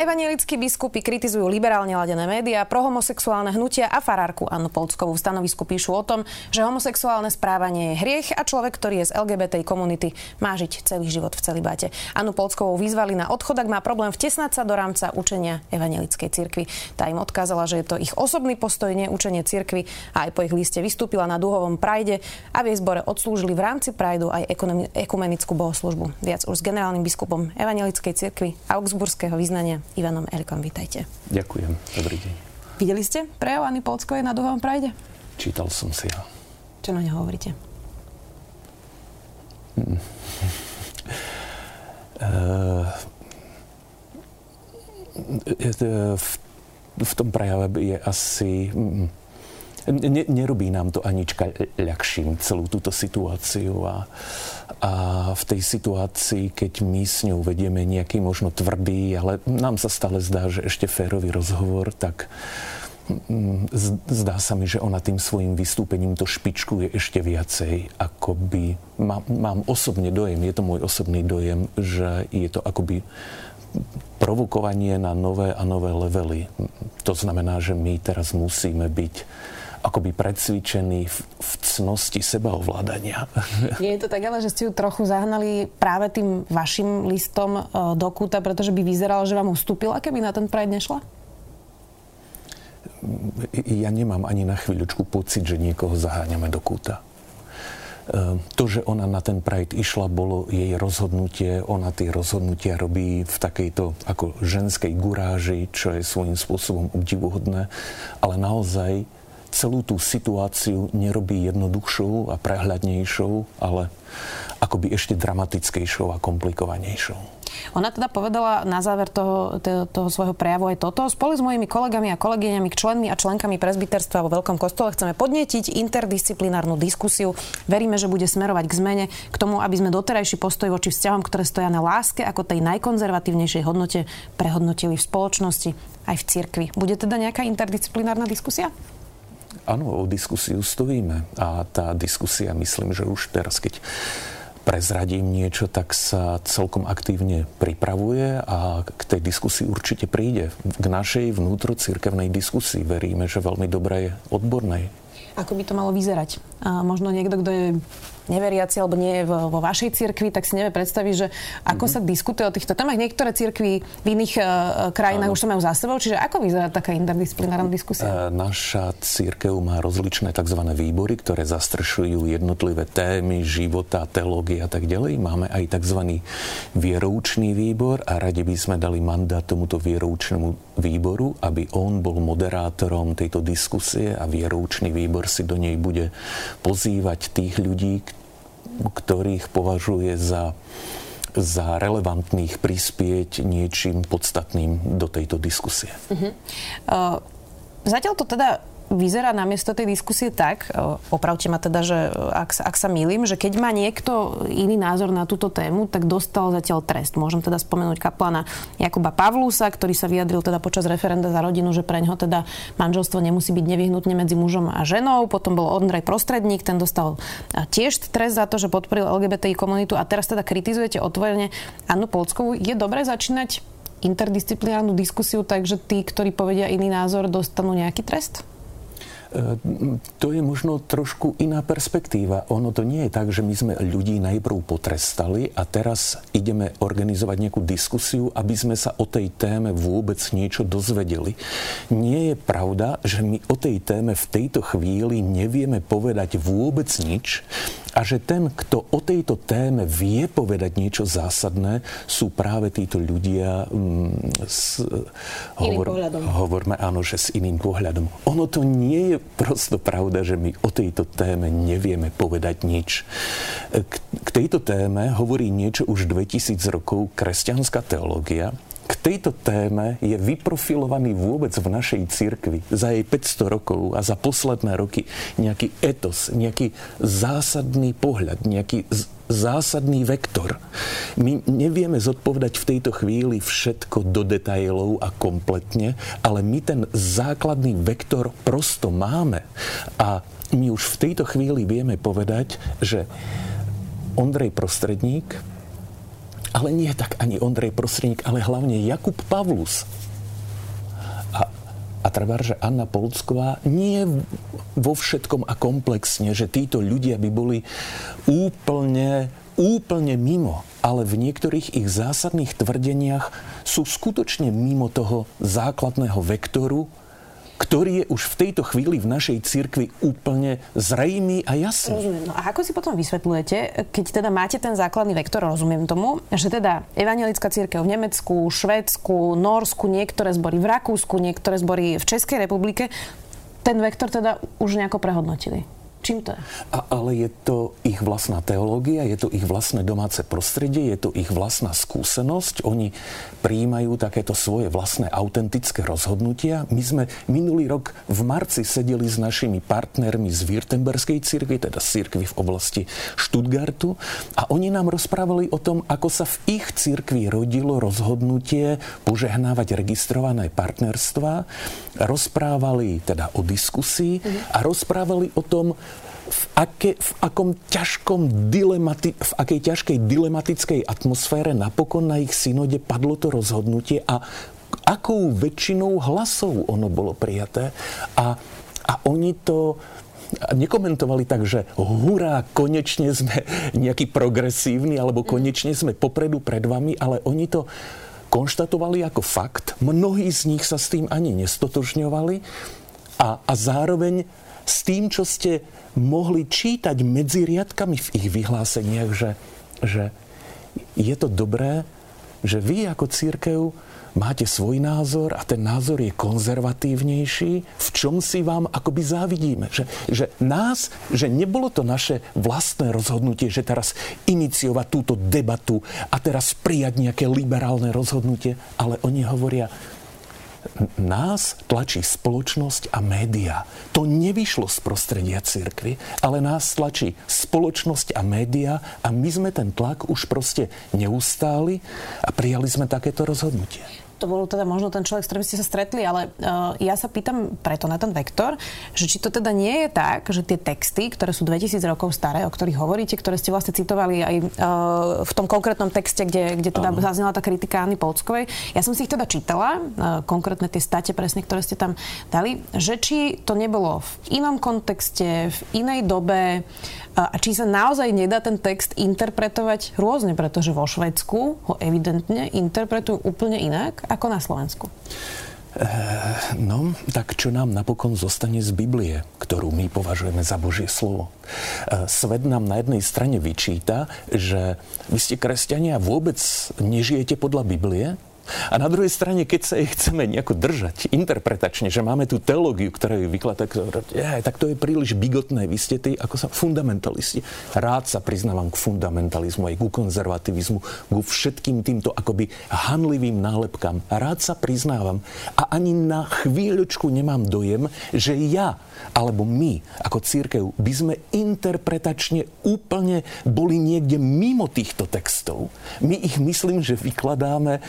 Evanielickí biskupy kritizujú liberálne ladené médiá, prohomosexuálne hnutia a farárku Annu Polckovú v stanovisku píšu o tom, že homosexuálne správanie je hriech a človek, ktorý je z LGBT komunity, má žiť celý život v celibáte. Annu Polckovú vyzvali na odchod, ak má problém vtesnať sa do rámca učenia evanielickej cirkvi. Tá im odkázala, že je to ich osobný postoj, nie učenie cirkvi a aj po ich liste vystúpila na duhovom prajde a v jej zbore odslúžili v rámci prajdu aj ekumenickú bohoslužbu. Viac už s generálnym biskupom evanielickej cirkvi Augsburského vyznania Ivanom Erikom. Vítajte. Ďakujem. Dobrý deň. Videli ste prejav Anny Polckovej na Duhovom Prajde? Čítal som si ho. Čo na neho hovoríte? Mm. v, v tom prejave je asi mm, ne, nerobí nám to Anička ľahším celú túto situáciu a, a v tej situácii, keď my s ňou vedieme nejaký možno tvrdý, ale nám sa stále zdá, že ešte férový rozhovor, tak mm, zdá sa mi, že ona tým svojim vystúpením to špičkuje ešte viacej, ako by... Mám, mám osobne dojem, je to môj osobný dojem, že je to akoby provokovanie na nové a nové levely. To znamená, že my teraz musíme byť akoby predsvičený v, v cnosti sebaovládania. Nie je to tak, ale že ste ju trochu zahnali práve tým vašim listom e, do kúta, pretože by vyzeralo, že vám ustúpila, keby na ten Pride nešla? Ja nemám ani na chvíľočku pocit, že niekoho zaháňame do kúta. E, to, že ona na ten Pride išla, bolo jej rozhodnutie. Ona tie rozhodnutia robí v takejto ako ženskej guráži, čo je svojím spôsobom obdivuhodné. Ale naozaj celú tú situáciu nerobí jednoduchšou a prehľadnejšou, ale akoby ešte dramatickejšou a komplikovanejšou. Ona teda povedala na záver toho, toho, toho svojho prejavu aj toto. Spolu s mojimi kolegami a kolegyňami, členmi a členkami prezbiterstva vo Veľkom kostole chceme podnetiť interdisciplinárnu diskusiu. Veríme, že bude smerovať k zmene, k tomu, aby sme doterajší postoj voči vzťahom, ktoré stoja na láske ako tej najkonzervatívnejšej hodnote, prehodnotili v spoločnosti aj v cirkvi. Bude teda nejaká interdisciplinárna diskusia? Áno, o diskusiu stojíme. A tá diskusia, myslím, že už teraz, keď prezradím niečo, tak sa celkom aktívne pripravuje a k tej diskusii určite príde. K našej vnútrocirkevnej diskusii veríme, že veľmi dobrej, odbornej. Ako by to malo vyzerať? A možno niekto, kto je neveriaci alebo nie je vo vašej cirkvi, tak si nevie predstaviť, že ako mm-hmm. sa diskutuje o týchto témach. Niektoré cirkvy v iných uh, krajinách Áno. už to majú za sebou, čiže ako vyzerá taká interdisciplinárna diskusia? E, naša církev má rozličné tzv. výbory, ktoré zastrešujú jednotlivé témy života, teológie a tak ďalej. Máme aj tzv. vieroučný výbor a radi by sme dali mandát tomuto vieroučnému výboru, aby on bol moderátorom tejto diskusie a vieroučný výbor si do nej bude pozývať tých ľudí, ktorých považuje za za relevantných prispieť niečím podstatným do tejto diskusie. Uh-huh. Uh, zatiaľ to teda vyzerá namiesto tej diskusie tak, e, opravte ma teda, že e, ak, ak sa milím, že keď má niekto iný názor na túto tému, tak dostal zatiaľ trest. Môžem teda spomenúť kaplana Jakuba Pavlúsa, ktorý sa vyjadril teda počas referenda za rodinu, že pre ňo teda manželstvo nemusí byť nevyhnutne medzi mužom a ženou. Potom bol Ondrej Prostredník, ten dostal e, tiež trest za to, že podporil LGBTI komunitu a teraz teda kritizujete otvorene Annu Polskovú. Je dobré začínať interdisciplinárnu diskusiu, takže tí, ktorí povedia iný názor, dostanú nejaký trest? To je možno trošku iná perspektíva. Ono to nie je tak, že my sme ľudí najprv potrestali a teraz ideme organizovať nejakú diskusiu, aby sme sa o tej téme vôbec niečo dozvedeli. Nie je pravda, že my o tej téme v tejto chvíli nevieme povedať vôbec nič a že ten, kto o tejto téme vie povedať niečo zásadné, sú práve títo ľudia mm, s, hovor, hovorme áno, že s iným pohľadom. Ono to nie je prosto pravda, že my o tejto téme nevieme povedať nič. K, k tejto téme hovorí niečo už 2000 rokov kresťanská teológia, k tejto téme je vyprofilovaný vôbec v našej cirkvi za jej 500 rokov a za posledné roky nejaký etos, nejaký zásadný pohľad, nejaký zásadný vektor. My nevieme zodpovedať v tejto chvíli všetko do detailov a kompletne, ale my ten základný vektor prosto máme. A my už v tejto chvíli vieme povedať, že Ondrej Prostredník, ale nie tak ani Ondrej Prostredník, ale hlavne Jakub Pavlus. A, a treba, že Anna Polcková nie vo všetkom a komplexne, že títo ľudia by boli úplne úplne mimo, ale v niektorých ich zásadných tvrdeniach sú skutočne mimo toho základného vektoru, ktorý je už v tejto chvíli v našej cirkvi úplne zrejmý a jasný. Rozumiem. No a ako si potom vysvetľujete, keď teda máte ten základný vektor, rozumiem tomu, že teda evangelická církev v Nemecku, Švedsku, Norsku, niektoré zbory v Rakúsku, niektoré zbory v Českej republike, ten vektor teda už nejako prehodnotili. Čím to je? A, ale je to ich vlastná teológia, je to ich vlastné domáce prostredie, je to ich vlastná skúsenosť. Oni prijímajú takéto svoje vlastné autentické rozhodnutia. My sme minulý rok v marci sedeli s našimi partnermi z Württemberskej cirkvi, teda cirkvi v oblasti Stuttgartu a oni nám rozprávali o tom, ako sa v ich cirkvi rodilo rozhodnutie požehnávať registrované partnerstva. Rozprávali teda o diskusii a rozprávali o tom, v, aké, v akom ťažkom dilemati, v akej ťažkej dilematickej atmosfére napokon na ich synode padlo to rozhodnutie a akou väčšinou hlasov ono bolo prijaté. A, a oni to nekomentovali tak, že hurá, konečne sme nejaký progresívny, alebo konečne sme popredu pred vami, ale oni to konštatovali ako fakt. Mnohí z nich sa s tým ani nestotožňovali a, a zároveň s tým, čo ste mohli čítať medzi riadkami v ich vyhláseniach, že, že je to dobré, že vy ako církev máte svoj názor a ten názor je konzervatívnejší, v čom si vám akoby závidíme. Že, že nás, že nebolo to naše vlastné rozhodnutie, že teraz iniciovať túto debatu a teraz prijať nejaké liberálne rozhodnutie, ale oni hovoria, nás tlačí spoločnosť a média. To nevyšlo z prostredia cirkvy, ale nás tlačí spoločnosť a média a my sme ten tlak už proste neustáli a prijali sme takéto rozhodnutie to bol teda možno ten človek, s ktorým ste sa stretli, ale uh, ja sa pýtam preto na ten vektor, že či to teda nie je tak, že tie texty, ktoré sú 2000 rokov staré, o ktorých hovoríte, ktoré ste vlastne citovali aj uh, v tom konkrétnom texte, kde, kde teda uh-huh. zaznela tá kritika Anny Polckovej, ja som si ich teda čítala, uh, konkrétne tie state presne, ktoré ste tam dali, že či to nebolo v inom kontexte, v inej dobe, a či sa naozaj nedá ten text interpretovať rôzne, pretože vo Švedsku ho evidentne interpretujú úplne inak ako na Slovensku. Eh, no, tak čo nám napokon zostane z Biblie, ktorú my považujeme za Božie slovo? Eh, svet nám na jednej strane vyčíta, že vy ste kresťania vôbec nežijete podľa Biblie, a na druhej strane, keď sa jej chceme nejako držať interpretačne, že máme tú teológiu, ktorá je vykladá, tak, to je príliš bigotné. Vy ste tí, ako sa fundamentalisti. Rád sa priznávam k fundamentalizmu, aj ku konzervativizmu, ku všetkým týmto akoby hanlivým nálepkám. Rád sa priznávam a ani na chvíľočku nemám dojem, že ja alebo my ako církev by sme interpretačne úplne boli niekde mimo týchto textov. My ich myslím, že vykladáme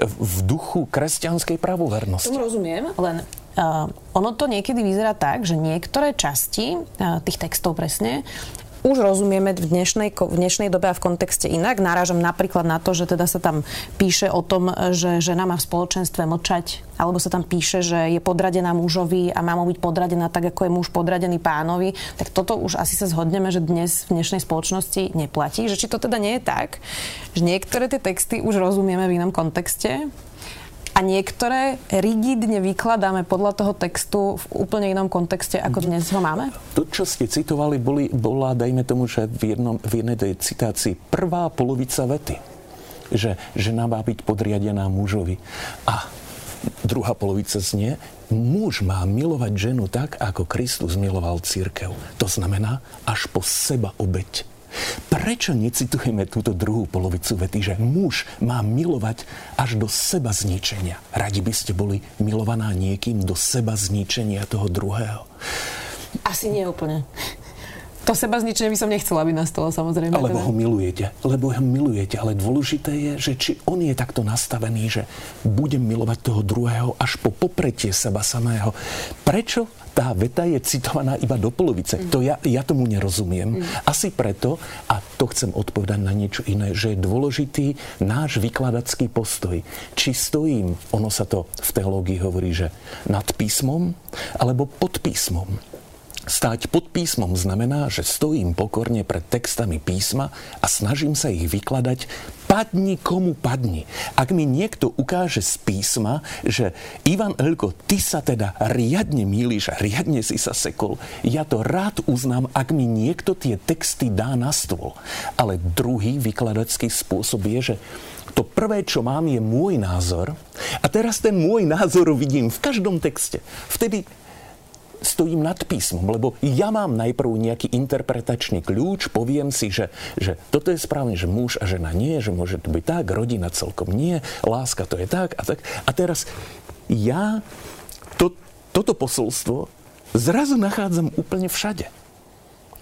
v duchu kresťanskej pravovernosti. Tomu rozumiem, len uh, ono to niekedy vyzerá tak, že niektoré časti uh, tých textov presne už rozumieme v dnešnej, v dnešnej dobe a v kontexte inak. Náražam napríklad na to, že teda sa tam píše o tom, že žena má v spoločenstve mlčať, alebo sa tam píše, že je podradená mužovi a má mu byť podradená tak, ako je muž podradený pánovi. Tak toto už asi sa zhodneme, že dnes v dnešnej spoločnosti neplatí. Že či to teda nie je tak, že niektoré tie texty už rozumieme v inom kontexte a niektoré rigidne vykladáme podľa toho textu v úplne inom kontexte, ako dnes ho máme? To, čo ste citovali, boli, bola, dajme tomu, že v, jednom, v jednej tej citácii prvá polovica vety. Že žena má byť podriadená mužovi. A druhá polovica znie, muž má milovať ženu tak, ako Kristus miloval církev. To znamená až po seba obeť Prečo necitujeme túto druhú polovicu vety, že muž má milovať až do seba zničenia? Radi by ste boli milovaná niekým do seba zničenia toho druhého? Asi nie úplne. To seba zničenie by som nechcela, aby nastalo samozrejme. Lebo teda. ho milujete. Lebo ho milujete. Ale dôležité je, že či on je takto nastavený, že budem milovať toho druhého až po popretie seba samého. Prečo tá veta je citovaná iba do polovice. Mm. To ja, ja tomu nerozumiem. Mm. Asi preto, a to chcem odpovedať na niečo iné, že je dôležitý náš vykladacký postoj. Či stojím, ono sa to v teológii hovorí, že nad písmom, alebo pod písmom. Stáť pod písmom znamená, že stojím pokorne pred textami písma a snažím sa ich vykladať padni komu padni. Ak mi niekto ukáže z písma, že Ivan Elko, ty sa teda riadne míliš riadne si sa sekol, ja to rád uznám, ak mi niekto tie texty dá na stôl. Ale druhý vykladacký spôsob je, že to prvé, čo mám, je môj názor a teraz ten môj názor vidím v každom texte. Vtedy stojím nad písmom, lebo ja mám najprv nejaký interpretačný kľúč, poviem si, že, že toto je správne, že muž a žena nie, že môže to byť tak, rodina celkom nie, láska to je tak a tak. A teraz ja to, toto posolstvo zrazu nachádzam úplne všade.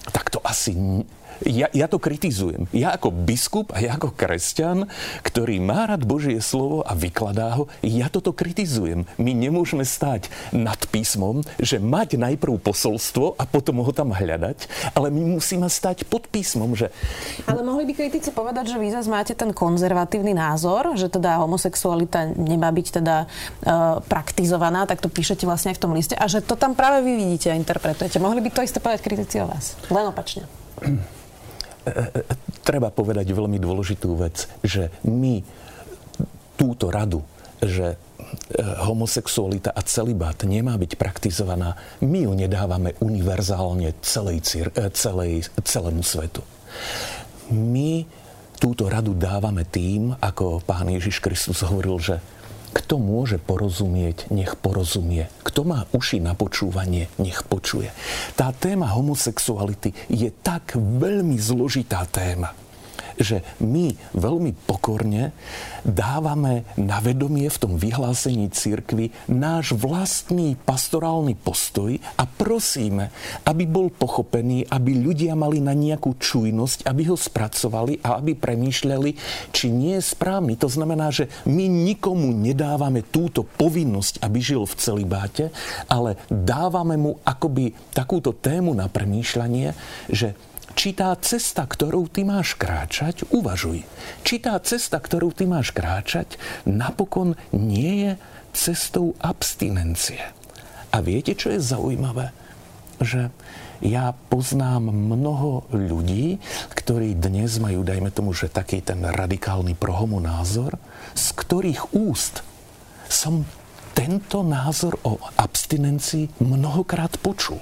Tak to asi ja, ja to kritizujem. Ja ako biskup a ja ako kresťan, ktorý má rád Božie slovo a vykladá ho, ja toto kritizujem. My nemôžeme stať nad písmom, že mať najprv posolstvo a potom ho tam hľadať, ale my musíme stať pod písmom, že... Ale mohli by kritici povedať, že vy zase máte ten konzervatívny názor, že teda homosexualita nemá byť teda uh, praktizovaná, tak to píšete vlastne aj v tom liste a že to tam práve vy vidíte a interpretujete. Mohli by to isté povedať kritici o vás? Len opačne treba povedať veľmi dôležitú vec, že my túto radu, že e, homosexualita a celibát nemá byť praktizovaná, my ju nedávame univerzálne celej, e, celej, celému svetu. My túto radu dávame tým, ako pán Ježiš Kristus hovoril, že kto môže porozumieť, nech porozumie. Kto má uši na počúvanie, nech počuje. Tá téma homosexuality je tak veľmi zložitá téma že my veľmi pokorne dávame na vedomie v tom vyhlásení církvy náš vlastný pastorálny postoj a prosíme, aby bol pochopený, aby ľudia mali na nejakú čujnosť, aby ho spracovali a aby premýšľali, či nie je správny. To znamená, že my nikomu nedávame túto povinnosť, aby žil v celibáte, ale dávame mu akoby takúto tému na premýšľanie, že či tá cesta, ktorou ty máš kráčať, uvažuj, či tá cesta, ktorou ty máš kráčať, napokon nie je cestou abstinencie. A viete, čo je zaujímavé? Že ja poznám mnoho ľudí, ktorí dnes majú, dajme tomu, že taký ten radikálny prohomo názor, z ktorých úst som tento názor o abstinencii mnohokrát počul.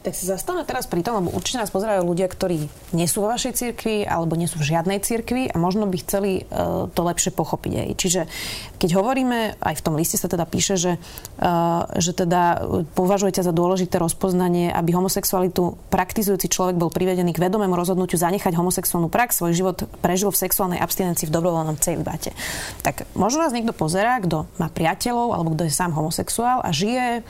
Tak si zastavme teraz pri tom, lebo určite nás pozerajú ľudia, ktorí nie sú vo vašej cirkvi alebo nie sú v žiadnej cirkvi a možno by chceli uh, to lepšie pochopiť aj. Čiže keď hovoríme, aj v tom liste sa teda píše, že, uh, že teda považujete za dôležité rozpoznanie, aby homosexualitu praktizujúci človek bol privedený k vedomému rozhodnutiu zanechať homosexuálnu prax, svoj život prežil v sexuálnej abstinencii v dobrovoľnom celibate. Tak možno nás niekto pozerá, kto má priateľov alebo kto je sám homosexuál a žije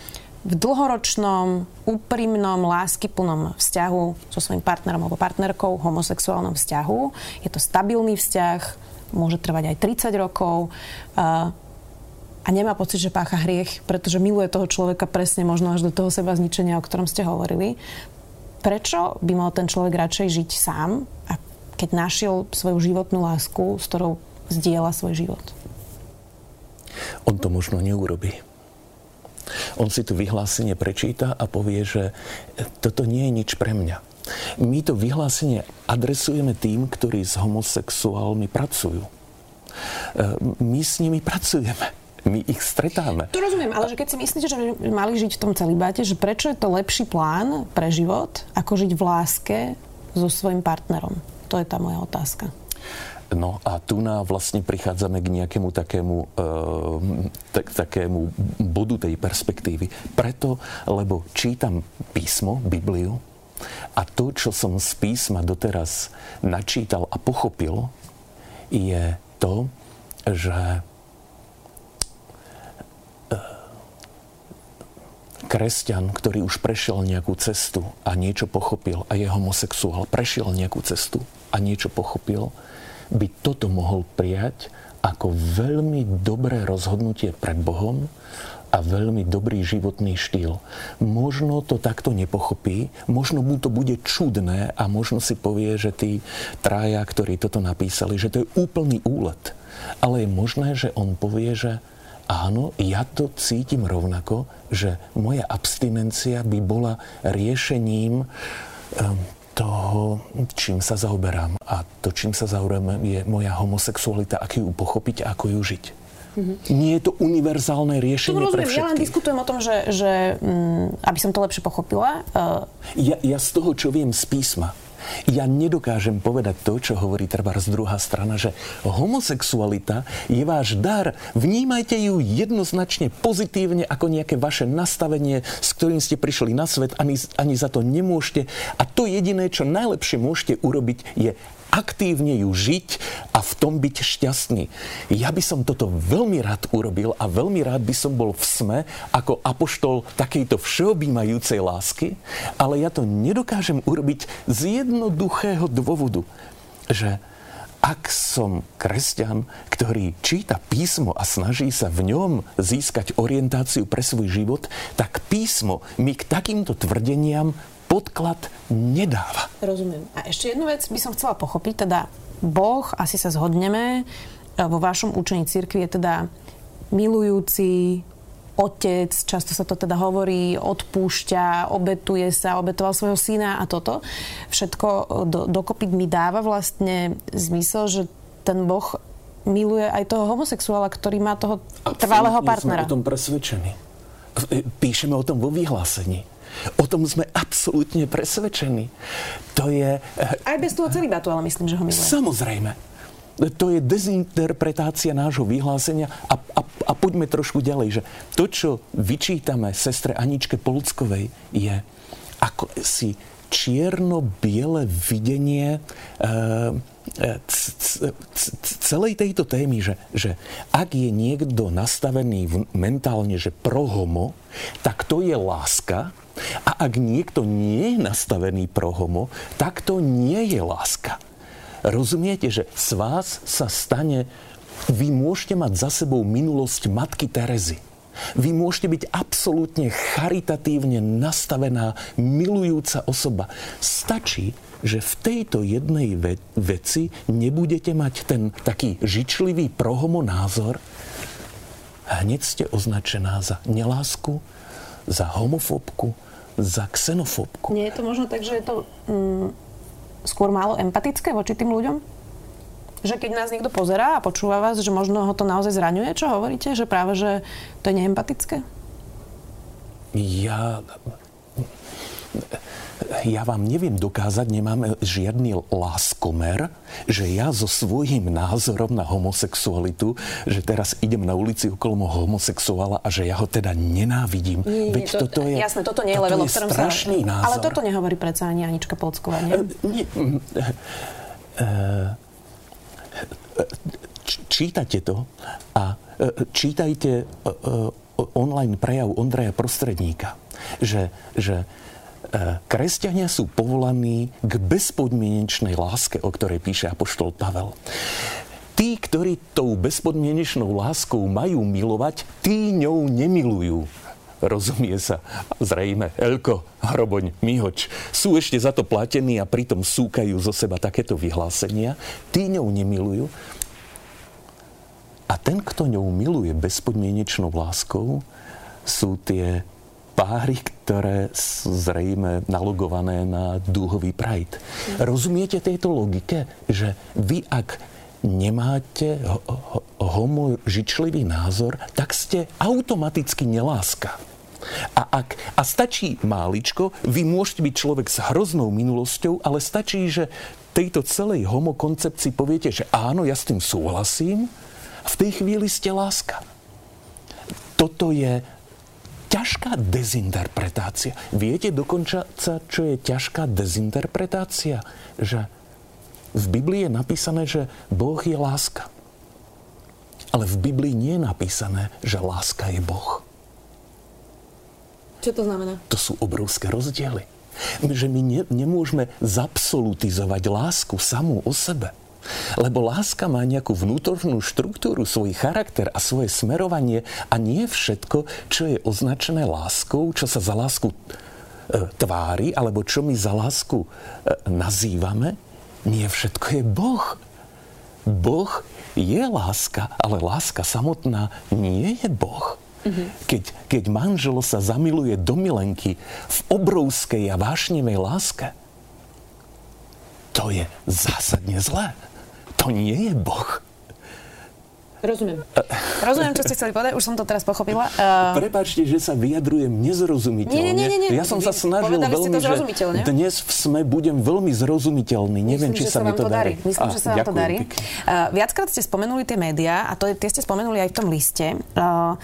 v dlhoročnom, úprimnom, láskyplnom vzťahu so svojím partnerom alebo partnerkou, homosexuálnom vzťahu. Je to stabilný vzťah, môže trvať aj 30 rokov a, a nemá pocit, že pácha hriech, pretože miluje toho človeka presne možno až do toho seba zničenia, o ktorom ste hovorili. Prečo by mal ten človek radšej žiť sám, a keď našiel svoju životnú lásku, s ktorou zdieľa svoj život? On to možno neurobí on si tu vyhlásenie prečíta a povie, že toto nie je nič pre mňa. My to vyhlásenie adresujeme tým, ktorí s homosexuálmi pracujú. E, my s nimi pracujeme. My ich stretáme. To rozumiem, ale že keď si myslíte, že by mali žiť v tom celibáte, že prečo je to lepší plán pre život, ako žiť v láske so svojím partnerom? To je tá moja otázka. No a tu na vlastne prichádzame k nejakému takému, e, tak, takému bodu tej perspektívy. Preto, lebo čítam písmo, Bibliu, A to, čo som z písma doteraz načítal a pochopil, je to, že kresťan, ktorý už prešiel nejakú cestu a niečo pochopil a je homosexuál, prešiel nejakú cestu a niečo pochopil, by toto mohol prijať ako veľmi dobré rozhodnutie pred Bohom a veľmi dobrý životný štýl. Možno to takto nepochopí, možno mu to bude čudné a možno si povie, že tí traja, ktorí toto napísali, že to je úplný úlet. Ale je možné, že on povie, že áno, ja to cítim rovnako, že moja abstinencia by bola riešením ehm, toho, čím sa zaoberám. A to, čím sa zaoberám, je moja homosexualita, ako ju pochopiť a ako ju žiť. Mm-hmm. Nie je to univerzálne riešenie to pre všetkých. Ja len diskutujem o tom, že, že mm, aby som to lepšie pochopila. Uh... Ja, ja z toho, čo viem z písma, ja nedokážem povedať to, čo hovorí treba z druhá strana, že homosexualita je váš dar. Vnímajte ju jednoznačne pozitívne ako nejaké vaše nastavenie, s ktorým ste prišli na svet, ani, ani za to nemôžete. A to jediné, čo najlepšie môžete urobiť, je aktívne ju žiť a v tom byť šťastný. Ja by som toto veľmi rád urobil a veľmi rád by som bol v sme ako apoštol takejto všeobjímajúcej lásky, ale ja to nedokážem urobiť z jednoduchého dôvodu, že ak som kresťan, ktorý číta písmo a snaží sa v ňom získať orientáciu pre svoj život, tak písmo mi k takýmto tvrdeniam podklad nedáva. Rozumiem. A ešte jednu vec by som chcela pochopiť, teda Boh, asi sa zhodneme, e, vo vašom učení cirkvi je teda milujúci, otec, často sa to teda hovorí, odpúšťa, obetuje sa, obetoval svojho syna a toto. Všetko do, dokopy mi dáva vlastne zmysel, že ten Boh miluje aj toho homosexuála, ktorý má toho trvalého partnera. sme o tom presvedčení. Píšeme o tom vo vyhlásení. O tom sme absolútne presvedčení. To je... Eh, Aj bez toho celibátu, ale myslím, že ho miluje. Samozrejme. To je dezinterpretácia nášho vyhlásenia a, a, a poďme trošku ďalej, že to, čo vyčítame sestre Aničke Polckovej, je ako si čierno-biele videnie e, celej tejto témy, že, že ak je niekto nastavený mentálne, že pro homo, tak to je láska a ak niekto nie je nastavený pro homo, tak to nie je láska. Rozumiete, že z vás sa stane, vy môžete mať za sebou minulosť matky Terezy. Vy môžete byť absolútne charitatívne nastavená, milujúca osoba. Stačí, že v tejto jednej ve- veci nebudete mať ten taký žičlivý prohomo názor, hneď ste označená za nelásku, za homofóbku, za xenofóbku. Nie je to možno tak, že je to mm, skôr málo empatické voči tým ľuďom? Že keď nás niekto pozerá a počúva vás, že možno ho to naozaj zraňuje, čo hovoríte? Že práve, že to je neempatické? Ja ja vám neviem dokázať, nemáme žiadny láskomer, že ja so svojím názorom na homosexualitu, že teraz idem na ulici okolo homosexuála a že ja ho teda nenávidím. Nie, nie, Veď to, toto je, jasné, toto nie je level, je strašný sa, názor. Ale toto nehovorí predsa ani Anička Polcková, nie? Uh, nie uh, čítate to a čítajte online prejav Ondreja Prostredníka, že, že kresťania sú povolaní k bezpodmienečnej láske, o ktorej píše Apoštol Pavel. Tí, ktorí tou bezpodmienečnou láskou majú milovať, tí ňou nemilujú. Rozumie sa, zrejme, Elko, Hroboň, Mihoč sú ešte za to platení a pritom súkajú zo seba takéto vyhlásenia. Tí ňou nemilujú. A ten, kto ňou miluje bezpodmienečnou láskou, sú tie páry, ktoré zrejme nalogované na dúhový Pride. Rozumiete tejto logike, že vy ak nemáte homožičlivý názor, tak ste automaticky neláska. A, ak, a stačí máličko, vy môžete byť človek s hroznou minulosťou, ale stačí, že tejto celej homokoncepcii poviete, že áno, ja s tým súhlasím, v tej chvíli ste láska. Toto je ťažká dezinterpretácia. Viete dokonca, čo je ťažká dezinterpretácia? Že v Biblii je napísané, že Boh je láska. Ale v Biblii nie je napísané, že láska je Boh. Čo to znamená? To sú obrovské rozdiely. Že my ne, nemôžeme zabsolutizovať lásku samú o sebe. Lebo láska má nejakú vnútornú štruktúru, svoj charakter a svoje smerovanie a nie všetko, čo je označené láskou, čo sa za lásku e, tvári, alebo čo my za lásku e, nazývame, nie všetko je Boh. Boh je láska, ale láska samotná nie je Boh. Mm-hmm. Keď, keď manžel sa zamiluje do milenky v obrovskej a vášnevej láske, to je zásadne zlé. To nie je Boh. Rozumiem. Rozumiem, čo ste chceli povedať, už som to teraz pochopila. Uh... Prepačte, že sa vyjadrujem nezrozumiteľne. Nie, nie, nie, nie. Ja som Vy sa snažil veľmi, že dnes v SME budem veľmi zrozumiteľný. Neviem, Myslím, či sa mi to darí. Myslím, ah, že sa vám to darí. Uh, viackrát ste spomenuli tie médiá a to, tie ste spomenuli aj v tom liste. Uh,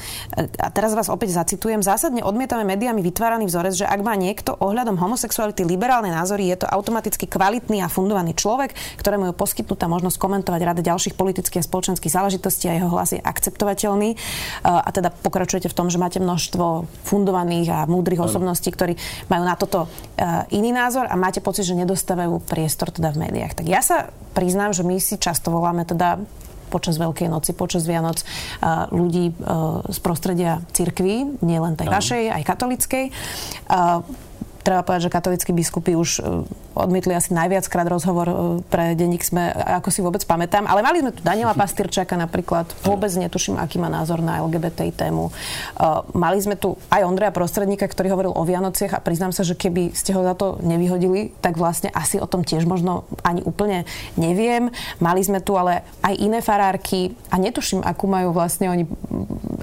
a teraz vás opäť zacitujem. Zásadne odmietame médiami vytváraný vzorec, že ak má niekto ohľadom homosexuality liberálne názory, je to automaticky kvalitný a fundovaný človek, ktorému je poskytnutá možnosť komentovať rade ďalších politických a spoločenských záležitostí a jeho hlas je akceptovateľný. A teda pokračujete v tom, že máte množstvo fundovaných a múdrych osobností, ktorí majú na toto iný názor a máte pocit, že nedostávajú priestor teda v médiách. Tak ja sa priznám, že my si často voláme teda počas Veľkej noci, počas Vianoc ľudí z prostredia cirkví, nielen tej vašej, aj katolickej treba povedať, že katolíckí biskupy už e, odmietli asi najviackrát rozhovor e, pre denník sme, ako si vôbec pamätám. Ale mali sme tu Daniela Pastyrčaka napríklad. Vôbec netuším, aký má názor na LGBT tému. E, mali sme tu aj Ondreja Prostredníka, ktorý hovoril o Vianociach a priznám sa, že keby ste ho za to nevyhodili, tak vlastne asi o tom tiež možno ani úplne neviem. Mali sme tu ale aj iné farárky a netuším, akú majú vlastne oni,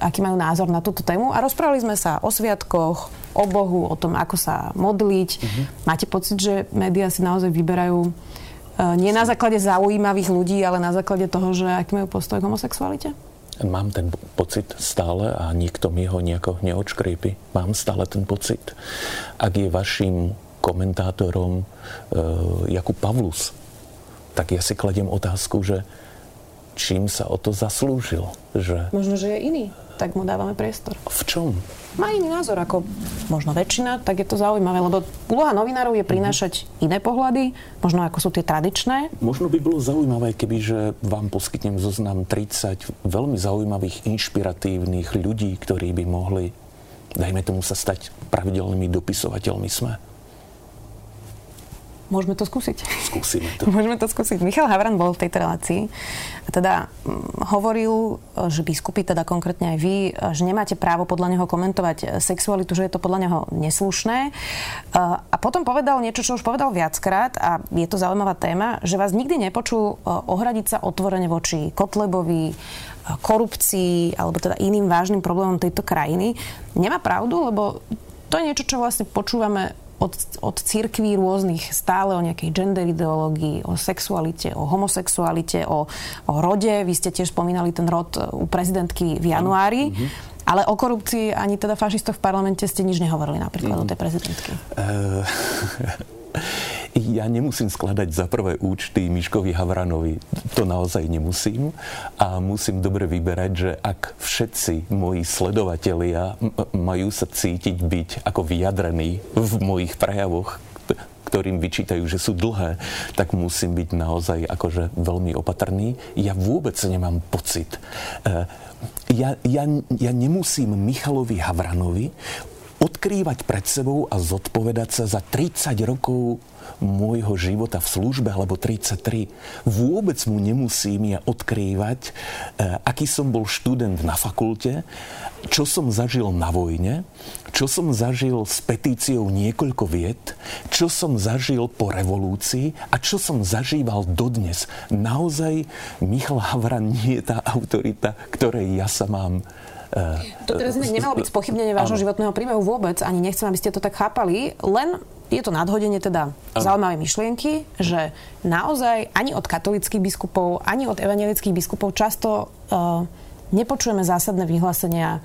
aký majú názor na túto tému. A rozprávali sme sa o sviatkoch, o Bohu, o tom, ako sa modliť. Uh-huh. Máte pocit, že médiá si naozaj vyberajú uh, nie na základe zaujímavých ľudí, ale na základe toho, že aký majú postoj k homosexualite? Mám ten pocit stále a nikto mi ho nejako neočkrípi. Mám stále ten pocit. Ak je vašim komentátorom uh, Jakub Pavlus, tak ja si kladiem otázku, že čím sa o to zaslúžil. Že... Možno, že je iný tak mu dávame priestor. V čom? Má iný názor ako možno väčšina, tak je to zaujímavé, lebo úloha novinárov je prinášať mm-hmm. iné pohľady, možno ako sú tie tradičné. Možno by bolo zaujímavé, keby že vám poskytnem zoznam 30 veľmi zaujímavých, inšpiratívnych ľudí, ktorí by mohli, dajme tomu, sa stať pravidelnými dopisovateľmi sme. Môžeme to skúsiť. Skúsime to. Môžeme to skúsiť. Michal Havran bol v tejto relácii a teda mm, hovoril, že biskupy, teda konkrétne aj vy, že nemáte právo podľa neho komentovať sexualitu, že je to podľa neho neslušné. A potom povedal niečo, čo už povedal viackrát a je to zaujímavá téma, že vás nikdy nepočul ohradiť sa otvorene voči Kotlebovi, korupcii alebo teda iným vážnym problémom tejto krajiny. Nemá pravdu, lebo to je niečo, čo vlastne počúvame od, od církví rôznych stále o nejakej gender ideológii, o sexualite, o homosexualite, o, o rode. Vy ste tiež spomínali ten rod u prezidentky v januári. Mm-hmm. Ale o korupcii ani teda fašistov v parlamente ste nič nehovorili napríklad mm. o tej prezidentky. Uh, ja nemusím skladať za prvé účty Miškovi Havranovi. To naozaj nemusím. A musím dobre vyberať, že ak všetci moji sledovatelia majú sa cítiť byť ako vyjadrení v mojich prejavoch, ktorým vyčítajú, že sú dlhé, tak musím byť naozaj akože veľmi opatrný. Ja vôbec nemám pocit. E, ja, ja, ja nemusím Michalovi Havranovi odkrývať pred sebou a zodpovedať sa za 30 rokov môjho života v službe, alebo 33. Vôbec mu nemusím ja odkrývať, e, aký som bol študent na fakulte, čo som zažil na vojne, čo som zažil s petíciou niekoľko viet, čo som zažil po revolúcii a čo som zažíval dodnes. Naozaj Michal Havran nie je tá autorita, ktorej ja sa mám to teraz nemalo byť spochybnenie vášho životného príbehu vôbec, ani nechcem, aby ste to tak chápali, len je to nadhodenie teda zaujímavé myšlienky, že naozaj ani od katolických biskupov, ani od evangelických biskupov často uh, nepočujeme zásadné vyhlásenia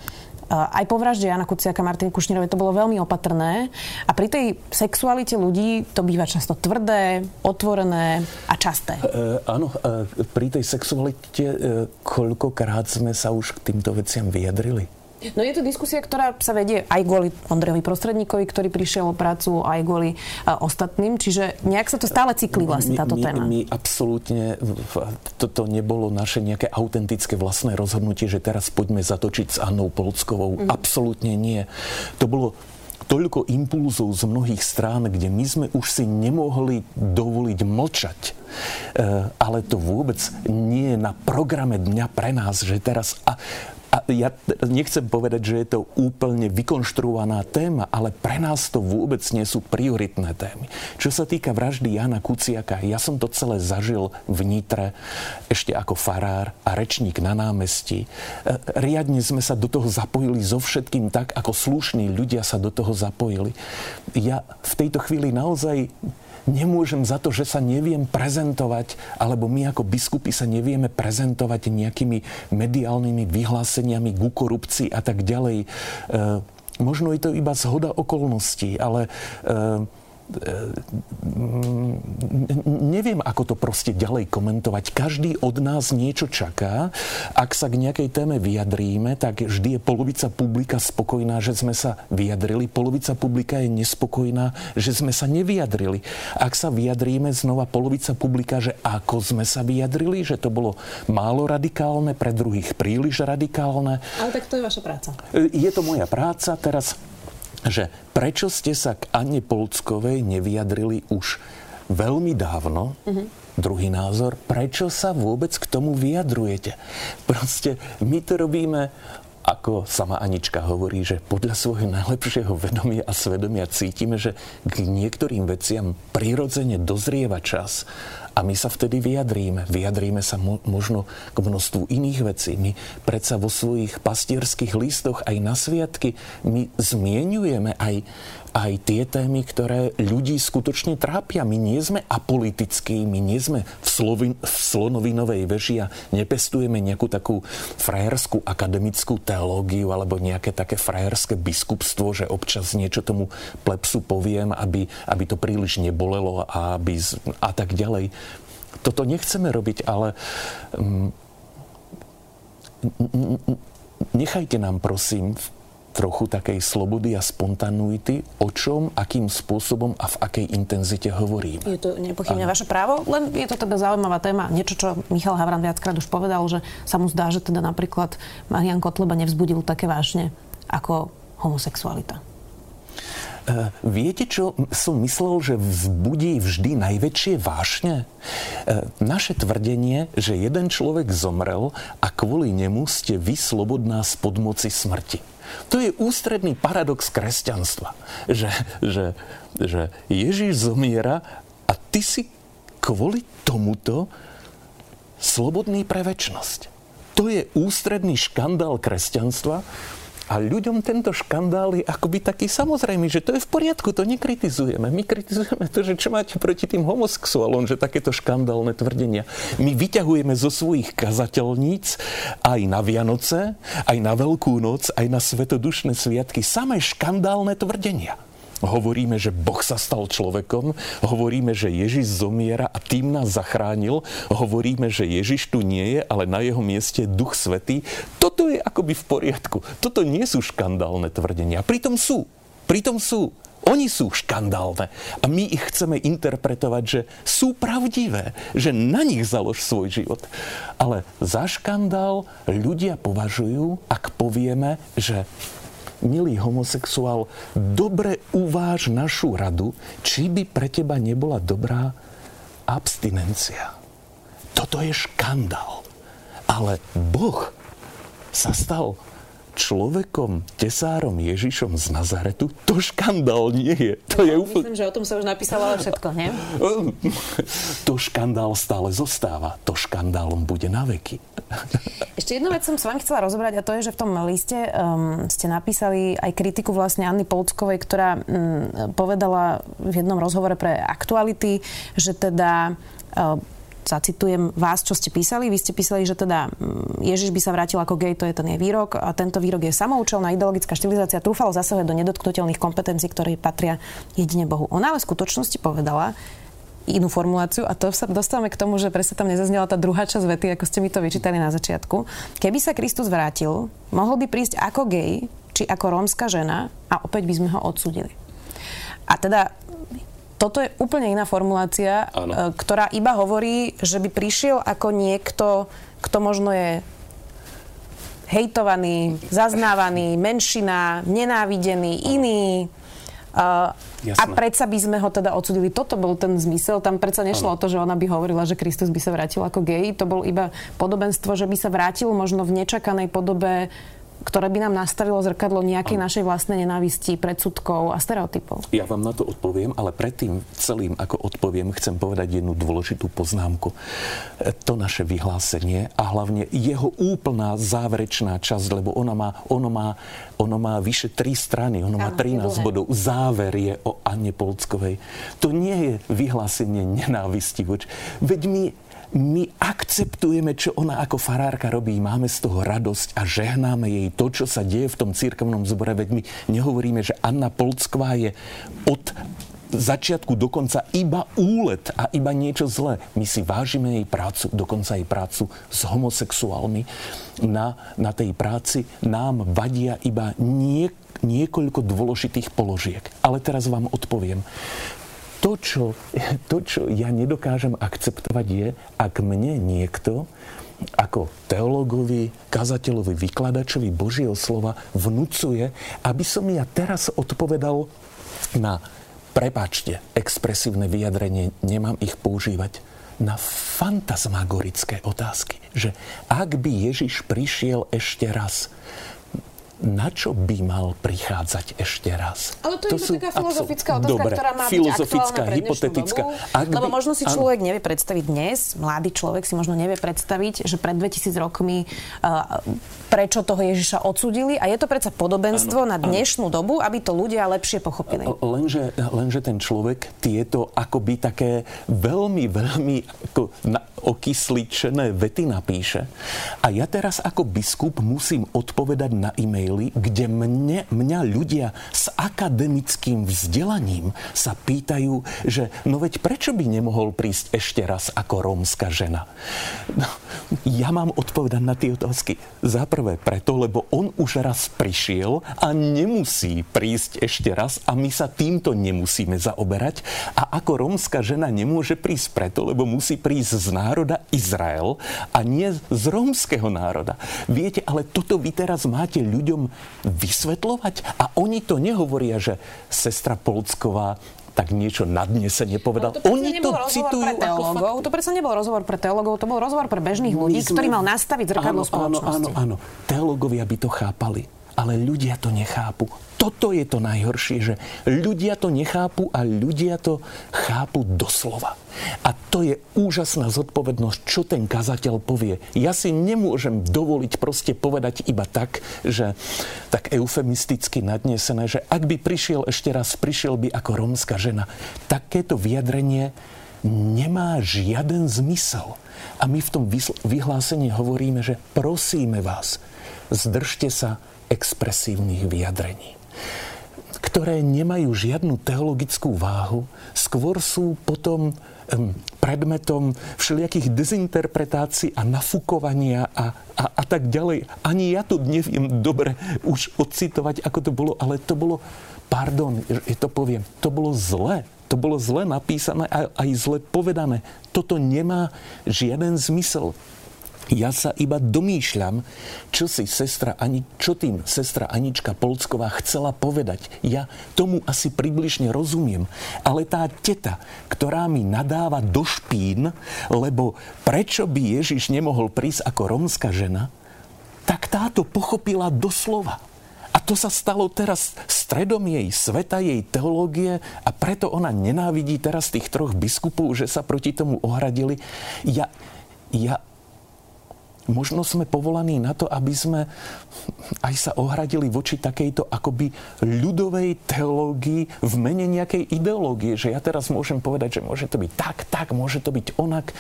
aj po vražde Jana Kuciaka Martiny Kušnírovej to bolo veľmi opatrné a pri tej sexualite ľudí to býva často tvrdé, otvorené a časté. E, áno, e, pri tej sexualite e, koľkokrát sme sa už k týmto veciam vyjadrili? No je to diskusia, ktorá sa vedie aj kvôli Ondrejovi prostredníkovi, ktorý prišiel o prácu, aj kvôli uh, ostatným. Čiže nejak sa to stále cyklí vlastne táto my, téma. My absolútne, toto nebolo naše nejaké autentické vlastné rozhodnutie, že teraz poďme zatočiť s Annou Polckovou. Mm. Absolútne nie. To bolo toľko impulzov z mnohých strán, kde my sme už si nemohli dovoliť mlčať. E, ale to vôbec nie je na programe dňa pre nás, že teraz... A a ja nechcem povedať, že je to úplne vykonštruovaná téma, ale pre nás to vôbec nie sú prioritné témy. Čo sa týka vraždy Jana Kuciaka, ja som to celé zažil v Nitre ešte ako farár a rečník na námestí. E, riadne sme sa do toho zapojili so všetkým tak, ako slušní ľudia sa do toho zapojili. Ja v tejto chvíli naozaj nemôžem za to, že sa neviem prezentovať, alebo my ako biskupy sa nevieme prezentovať nejakými mediálnymi vyhláseniami ku korupcii a tak ďalej. E, možno je to iba zhoda okolností, ale e, neviem, ako to proste ďalej komentovať. Každý od nás niečo čaká. Ak sa k nejakej téme vyjadríme, tak vždy je polovica publika spokojná, že sme sa vyjadrili. Polovica publika je nespokojná, že sme sa nevyjadrili. Ak sa vyjadríme, znova polovica publika, že ako sme sa vyjadrili, že to bolo málo radikálne, pre druhých príliš radikálne. Ale tak to je vaša práca. Je to moja práca. Teraz že prečo ste sa k Anne Polckovej nevyjadrili už veľmi dávno, mm-hmm. druhý názor, prečo sa vôbec k tomu vyjadrujete? Proste my to robíme ako sama Anička hovorí, že podľa svojho najlepšieho vedomia a svedomia cítime, že k niektorým veciam prirodzene dozrieva čas a my sa vtedy vyjadríme. Vyjadríme sa mo- možno k množstvu iných vecí. My predsa vo svojich pastierských listoch aj na sviatky my zmienujeme aj aj tie témy, ktoré ľudí skutočne trápia. My nie sme apolitickí, my nie sme v, Slovin, v slonovinovej veži a nepestujeme nejakú takú frajerskú akademickú teológiu alebo nejaké také frajerské biskupstvo, že občas niečo tomu plepsu poviem, aby, aby to príliš nebolelo a, aby, a tak ďalej. Toto nechceme robiť, ale um, nechajte nám prosím trochu takej slobody a spontanuity, o čom, akým spôsobom a v akej intenzite hovorím. Je to nepochybne vaše právo, len je to teda zaujímavá téma. Niečo, čo Michal Havran viackrát už povedal, že sa mu zdá, že teda napríklad Marian Kotleba nevzbudil také vážne ako homosexualita. Uh, viete, čo som myslel, že vzbudí vždy najväčšie vášne? Uh, naše tvrdenie, že jeden človek zomrel a kvôli nemu ste vy slobodná spod moci smrti. To je ústredný paradox kresťanstva, že, že, že Ježíš zomiera a ty si kvôli tomuto slobodný pre väčnosť. To je ústredný škandál kresťanstva, a ľuďom tento škandál je akoby taký samozrejmý, že to je v poriadku, to nekritizujeme. My kritizujeme to, že čo máte proti tým homosexuálom, že takéto škandálne tvrdenia. My vyťahujeme zo svojich kazateľníc aj na Vianoce, aj na Veľkú noc, aj na svetodušné sviatky samé škandálne tvrdenia. Hovoríme, že Boh sa stal človekom, hovoríme, že Ježiš zomiera a tým nás zachránil, hovoríme, že Ježiš tu nie je, ale na jeho mieste je Duch Svetý. Toto je akoby v poriadku. Toto nie sú škandálne tvrdenia. Pritom sú. Pritom sú. Oni sú škandálne a my ich chceme interpretovať, že sú pravdivé, že na nich založ svoj život. Ale za škandál ľudia považujú, ak povieme, že milý homosexuál, dobre uváž našu radu, či by pre teba nebola dobrá abstinencia. Toto je škandál. Ale Boh sa stal človekom, tesárom Ježišom z Nazaretu, to škandál nie je. To je úplne... Myslím, že o tom sa už napísalo všetko, nie? To škandál stále zostáva. To škandálom bude na veky. Ešte jednu vec som s vami chcela rozobrať a to je, že v tom liste um, ste napísali aj kritiku vlastne Anny Polckovej, ktorá um, povedala v jednom rozhovore pre aktuality, že teda um, zacitujem vás, čo ste písali. Vy ste písali, že teda mm, Ježiš by sa vrátil ako gej, to je ten jej výrok. A tento výrok je samoučelná ideologická štilizácia, trúfalo zasahuje do nedotknutelných kompetencií, ktoré patria jedine Bohu. Ona ale v skutočnosti povedala, inú formuláciu a to sa dostávame k tomu, že presne tam nezaznela tá druhá časť vety, ako ste mi to vyčítali na začiatku. Keby sa Kristus vrátil, mohol by prísť ako gej, či ako rómska žena a opäť by sme ho odsudili. A teda toto je úplne iná formulácia, ano. E, ktorá iba hovorí, že by prišiel ako niekto, kto možno je hejtovaný, zaznávaný, menšina, nenávidený, iný. Uh, a predsa by sme ho teda odsudili. Toto bol ten zmysel. Tam predsa nešlo ano. o to, že ona by hovorila, že Kristus by sa vrátil ako gej. To bol iba podobenstvo, že by sa vrátil možno v nečakanej podobe ktoré by nám nastavilo zrkadlo nejakej ano. našej vlastnej nenávisti, predsudkov a stereotypov. Ja vám na to odpoviem, ale predtým celým, ako odpoviem, chcem povedať jednu dôležitú poznámku. To naše vyhlásenie a hlavne jeho úplná záverečná časť, lebo ona má, ono má, ono má vyše tri strany, ono má 13 bodov. Záver je o Anne Polckovej. To nie je vyhlásenie nenávisti. Veď my my akceptujeme, čo ona ako farárka robí, máme z toho radosť a žehnáme jej to, čo sa deje v tom církevnom zbore. Veď my nehovoríme, že Anna Polcková je od začiatku dokonca iba úlet a iba niečo zlé. My si vážime jej prácu, dokonca jej prácu s homosexuálmi. Na, na tej práci nám vadia iba nie, niekoľko dôležitých položiek. Ale teraz vám odpoviem to čo, to, čo ja nedokážem akceptovať, je, ak mne niekto ako teologovi, kazateľovi, vykladačovi Božieho slova vnúcuje, aby som ja teraz odpovedal na, prepačte, expresívne vyjadrenie, nemám ich používať, na fantasmagorické otázky. Že ak by Ježiš prišiel ešte raz, na čo by mal prichádzať ešte raz? Ale to, to je taká filozofická otázka, Dobre, ktorá má filozofická, byť hypotetická. Lebo by, možno si človek nevie predstaviť dnes, mladý človek si možno nevie predstaviť, že pred 2000 rokmi uh, prečo toho Ježiša odsudili a je to predsa podobenstvo ano, na dnešnú ano. dobu, aby to ľudia lepšie pochopili. Lenže, lenže ten človek tieto akoby také veľmi, veľmi ako na, okysličené vety napíše a ja teraz ako biskup musím odpovedať na e-mail maily, kde mne, mňa ľudia s akademickým vzdelaním sa pýtajú, že no veď prečo by nemohol prísť ešte raz ako rómska žena? No, ja mám odpovedať na tie otázky. Za prvé preto, lebo on už raz prišiel a nemusí prísť ešte raz a my sa týmto nemusíme zaoberať. A ako rómska žena nemôže prísť preto, lebo musí prísť z národa Izrael a nie z rómskeho národa. Viete, ale toto vy teraz máte ľuďom ľuďom vysvetľovať? A oni to nehovoria, že sestra Polcková tak niečo nadnesenie povedal. To Oni to citujú ako To predsa nebol rozhovor pre teologov, to bol rozhovor pre bežných ľudí, sme... ktorý mal nastaviť zrkadlo spoločnosti. Áno, áno, áno. Teológovia by to chápali, ale ľudia to nechápu toto je to najhoršie, že ľudia to nechápu a ľudia to chápu doslova. A to je úžasná zodpovednosť, čo ten kazateľ povie. Ja si nemôžem dovoliť proste povedať iba tak, že tak eufemisticky nadnesené, že ak by prišiel ešte raz, prišiel by ako rómska žena. Takéto vyjadrenie nemá žiaden zmysel. A my v tom vyhlásení hovoríme, že prosíme vás, zdržte sa expresívnych vyjadrení ktoré nemajú žiadnu teologickú váhu, skôr sú potom predmetom všelijakých dezinterpretácií a nafúkovania a, a, a tak ďalej. Ani ja to neviem dobre už odcitovať, ako to bolo, ale to bolo, pardon, že to poviem, to bolo zle. To bolo zle napísané a aj zle povedané. Toto nemá žiaden zmysel. Ja sa iba domýšľam, čo si sestra Ani, čo tým sestra Anička Polcková chcela povedať. Ja tomu asi približne rozumiem. Ale tá teta, ktorá mi nadáva do špín, lebo prečo by Ježiš nemohol prísť ako romská žena, tak táto pochopila doslova. A to sa stalo teraz stredom jej sveta, jej teológie a preto ona nenávidí teraz tých troch biskupov, že sa proti tomu ohradili. Ja, ja možno sme povolaní na to, aby sme aj sa ohradili voči takejto akoby ľudovej teológii v mene nejakej ideológie, že ja teraz môžem povedať, že môže to byť tak, tak, môže to byť onak.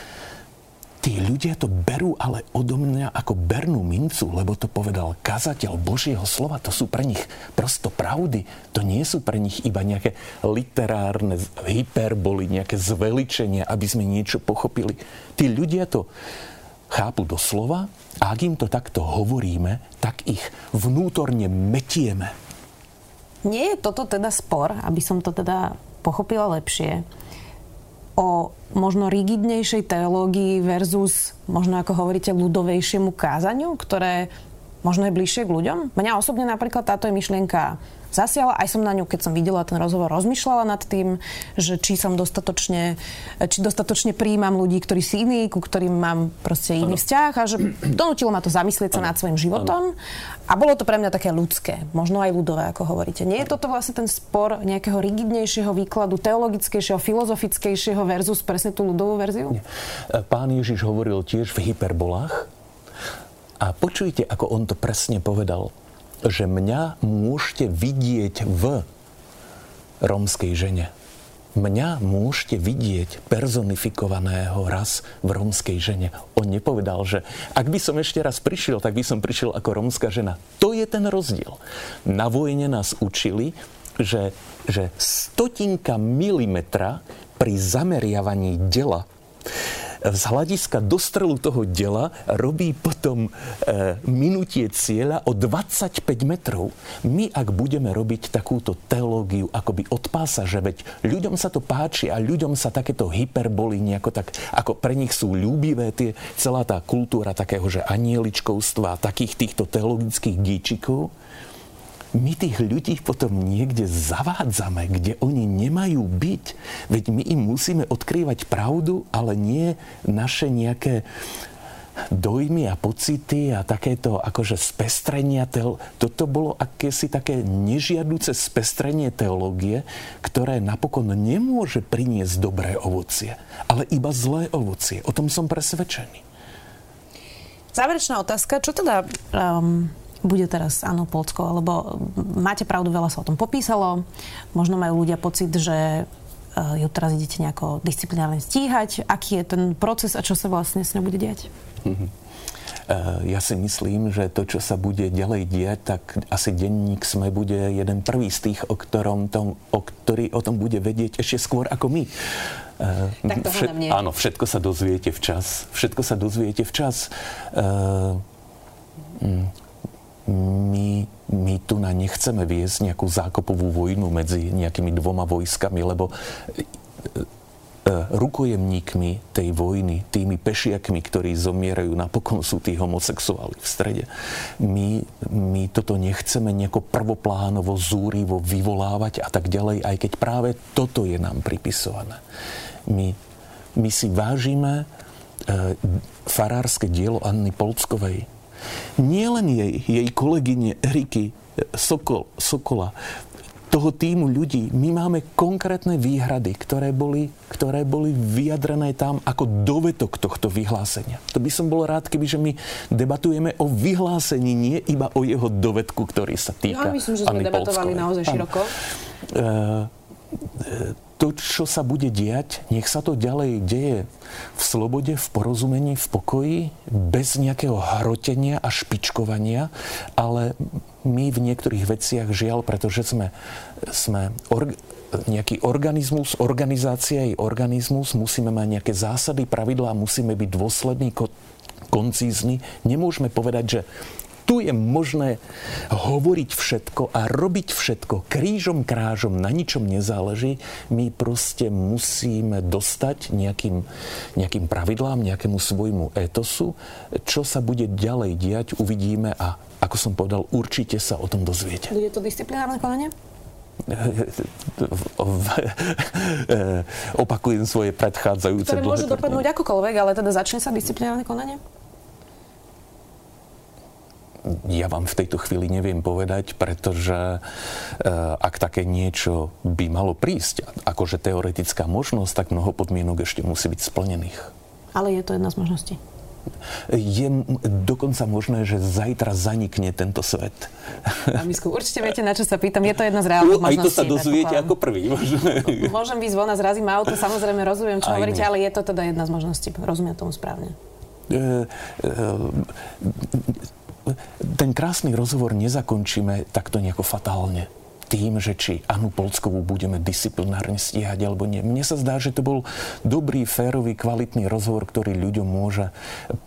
tí ľudia to berú ale odo mňa ako bernú mincu, lebo to povedal kazateľ Božieho slova. To sú pre nich prosto pravdy. To nie sú pre nich iba nejaké literárne hyperboly, nejaké zveličenia, aby sme niečo pochopili. Tí ľudia to chápu doslova a ak im to takto hovoríme, tak ich vnútorne metieme. Nie je toto teda spor, aby som to teda pochopila lepšie, o možno rigidnejšej teológii versus možno ako hovoríte ľudovejšiemu kázaniu, ktoré možno je bližšie k ľuďom? Mňa osobne napríklad táto je myšlienka zasiala. Aj som na ňu, keď som videla ten rozhovor, rozmýšľala nad tým, že či som dostatočne, či dostatočne príjmam ľudí, ktorí sú iní, ku ktorým mám proste iný ano. vzťah a že donútilo ma to zamyslieť sa ano. nad svojim životom. Ano. A bolo to pre mňa také ľudské, možno aj ľudové, ako hovoríte. Nie je toto vlastne ten spor nejakého rigidnejšieho výkladu, teologickejšieho, filozofickejšieho versus presne tú ľudovú verziu? Nie. Pán Ježiš hovoril tiež v hyperbolách, a počujte, ako on to presne povedal že mňa môžete vidieť v rómskej žene. Mňa môžete vidieť personifikovaného raz v rómskej žene. On nepovedal, že ak by som ešte raz prišiel, tak by som prišiel ako rómska žena. To je ten rozdiel. Na vojne nás učili, že, že stotinka milimetra pri zameriavaní dela z hľadiska dostrelu toho dela robí potom e, minutie cieľa o 25 metrov. My, ak budeme robiť takúto teológiu akoby od pása, že veď ľuďom sa to páči a ľuďom sa takéto hyperboly nejako tak, ako pre nich sú ľúbivé tie, celá tá kultúra takého, že anieličkovstva takých týchto teologických gíčikov, my tých ľudí potom niekde zavádzame, kde oni nemajú byť. Veď my im musíme odkrývať pravdu, ale nie naše nejaké dojmy a pocity a takéto akože spestrenia. Toto bolo akési také nežiaduce spestrenie teológie, ktoré napokon nemôže priniesť dobré ovocie, ale iba zlé ovocie. O tom som presvedčený. Záverečná otázka. Čo teda um, bude teraz áno Polsko, lebo máte pravdu, veľa sa o tom popísalo. Možno majú ľudia pocit, že eh, ju teraz idete nejako disciplinárne stíhať. Aký je ten proces a čo sa vlastne s ňou bude diať? Mm-hmm. Ja si myslím, že to, čo sa bude ďalej diať, tak asi denník SME bude jeden prvý z tých, o, ktorom tom, o ktorý o tom bude vedieť ešte skôr ako my. Tak to Všet, Áno, všetko sa dozviete včas. Všetko sa dozviete včas. Uh, my, my tu na nechceme viesť nejakú zákopovú vojnu medzi nejakými dvoma vojskami, lebo e, e, rukojemníkmi tej vojny, tými pešiakmi, ktorí zomierajú, napokon sú tí homosexuáli v strede. My, my toto nechceme nejako prvoplánovo, zúrivo vyvolávať a tak ďalej, aj keď práve toto je nám pripisované. My, my si vážime e, farárske dielo Anny Polckovej, nielen jej, jej kolegyne Eriky Sokol, Sokola, toho týmu ľudí, my máme konkrétne výhrady, ktoré boli, ktoré boli vyjadrené tam ako dovetok tohto vyhlásenia. To by som bol rád, keby že my debatujeme o vyhlásení, nie iba o jeho dovedku, ktorý sa týka. Ja myslím, že sme debatovali Polskovej. naozaj široko. Uh, to, čo sa bude diať, nech sa to ďalej deje v slobode, v porozumení, v pokoji, bez nejakého hrotenia a špičkovania, ale my v niektorých veciach žiaľ, pretože sme, sme or, nejaký organizmus, organizácia i organizmus, musíme mať nejaké zásady, pravidlá, musíme byť dôslední, koncízni. Nemôžeme povedať, že tu je možné hovoriť všetko a robiť všetko krížom krážom, na ničom nezáleží. My proste musíme dostať nejakým, nejakým pravidlám, nejakému svojmu etosu. Čo sa bude ďalej diať, uvidíme a ako som povedal, určite sa o tom dozviete. Bude to disciplinárne konanie? opakujem svoje predchádzajúce Ktoré môže dopadnúť akokoľvek, ale teda začne sa disciplinárne konanie? Ja vám v tejto chvíli neviem povedať, pretože eh, ak také niečo by malo prísť, akože teoretická možnosť, tak mnoho podmienok ešte musí byť splnených. Ale je to jedna z možností. Je dokonca možné, že zajtra zanikne tento svet. Misku, určite viete, na čo sa pýtam. Je to jedna z reálnych možností. Aj to sa dozviete ako prvý. Môžem výsť von a zrazím auto, samozrejme rozumiem, čo hovoríte, ale je to teda jedna z možností. Rozumiem tomu správne. Ten krásny rozhovor nezakončíme takto nejako fatálne tým, že či Anu Polskovú budeme disciplinárne stíhať alebo nie. Mne sa zdá, že to bol dobrý, férový, kvalitný rozhovor, ktorý ľuďom môže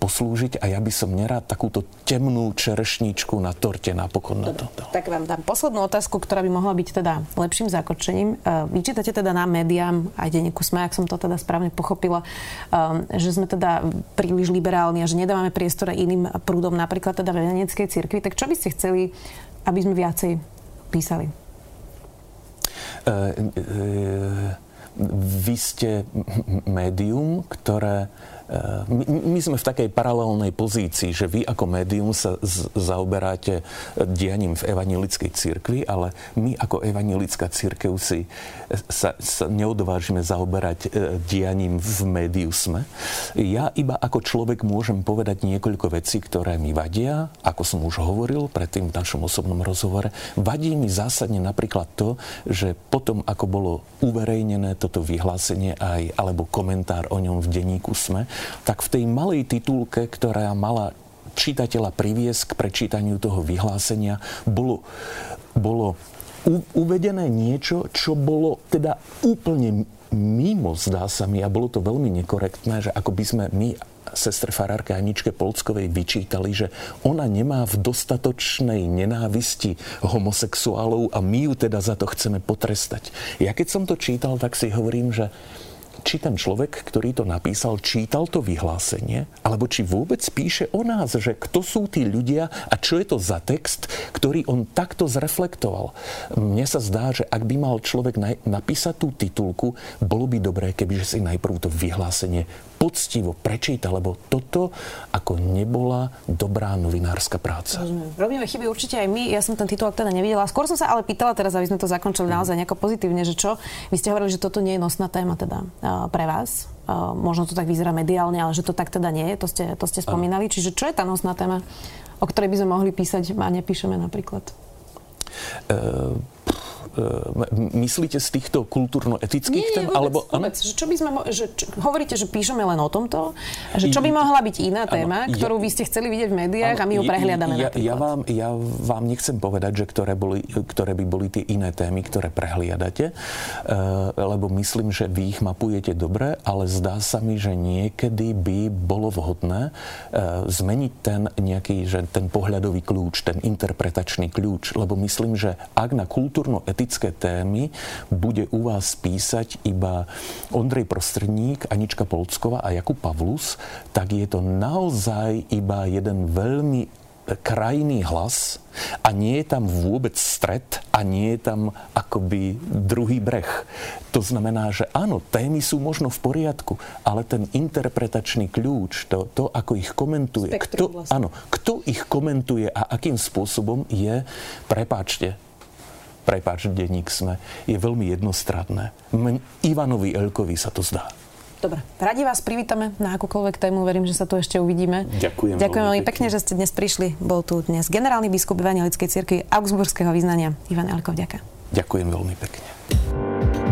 poslúžiť a ja by som nerád takúto temnú čerešničku na torte napokon na to. Tak vám dám poslednú otázku, ktorá by mohla byť teda lepším zakočením. E, vyčítate teda na médiám, aj denníku SME, ak som to teda správne pochopila, e, že sme teda príliš liberálni a že nedávame priestor iným prúdom, napríklad teda vedeneckej cirkvi. Tak čo by ste chceli, aby sme viacej písali? E, e, vy ste médium, ktoré my, my sme v takej paralelnej pozícii, že vy ako médium sa z, zaoberáte dianím v evanilickej cirkvi, ale my ako evanelická cirkev si sa, sa neodvážime zaoberať e, dianím v médiu sme. Ja iba ako človek môžem povedať niekoľko vecí, ktoré mi vadia, ako som už hovoril predtým v našom osobnom rozhovore. Vadí mi zásadne napríklad to, že potom, ako bolo uverejnené toto vyhlásenie aj, alebo komentár o ňom v denníku SME, tak v tej malej titulke, ktorá mala čitateľa priviesť k prečítaniu toho vyhlásenia, bolo, bolo uvedené niečo, čo bolo teda úplne mimo, zdá sa mi, a bolo to veľmi nekorektné, že ako by sme my sestre Farárke Aničke Polckovej vyčítali, že ona nemá v dostatočnej nenávisti homosexuálov a my ju teda za to chceme potrestať. Ja keď som to čítal, tak si hovorím, že či ten človek, ktorý to napísal, čítal to vyhlásenie, alebo či vôbec píše o nás, že kto sú tí ľudia a čo je to za text, ktorý on takto zreflektoval. Mne sa zdá, že ak by mal človek napísať tú titulku, bolo by dobré, keby si najprv to vyhlásenie poctivo prečíta, lebo toto ako nebola dobrá novinárska práca. Rozumiem. Robíme chyby určite aj my. Ja som ten titulok teda nevidela. Skôr som sa ale pýtala teraz, aby sme to zakončili mm. naozaj nejako pozitívne, že čo? Vy ste hovorili, že toto nie je nosná téma teda uh, pre vás. Uh, možno to tak vyzerá mediálne, ale že to tak teda nie je. To ste, to ste spomínali. Ano. Čiže čo je tá nosná téma, o ktorej by sme mohli písať a nepíšeme napríklad? E, myslíte z týchto kultúrno-etických tém? Vôbec, alebo, vôbec. Že čo by sme, že, čo, hovoríte, že píšeme len o tomto, že čo by mohla byť iná téma, ano, ktorú ja, vy ste chceli vidieť v médiách ano, a my ju prehliadame ja, ja, vám, ja vám nechcem povedať, že ktoré, boli, ktoré by boli tie iné témy, ktoré prehliadate, uh, lebo myslím, že vy ich mapujete dobre, ale zdá sa mi, že niekedy by bolo vhodné uh, zmeniť ten nejaký, že ten pohľadový kľúč, ten interpretačný kľúč, lebo myslím, že ak na kultúrno-etické politické témy bude u vás písať iba Ondrej Prostredník, Anička Polcková a Jakub Pavlus, tak je to naozaj iba jeden veľmi krajný hlas a nie je tam vôbec stred a nie je tam akoby druhý breh. To znamená, že áno, témy sú možno v poriadku, ale ten interpretačný kľúč, to, to ako ich komentuje, kto, vlastne. áno, kto ich komentuje a akým spôsobom je, prepáčte, prepáč, denník sme, je veľmi jednostradné. Ivanovi Elkovi sa to zdá. Dobre, radi vás privítame na akúkoľvek tému, verím, že sa tu ešte uvidíme. Ďakujem. Ďakujem veľmi pekne, že ste dnes prišli. Bol tu dnes generálny biskup Evangelickej cirkvi Augsburského vyznania. Ivan Elko, ďakujem. Ďakujem veľmi pekne.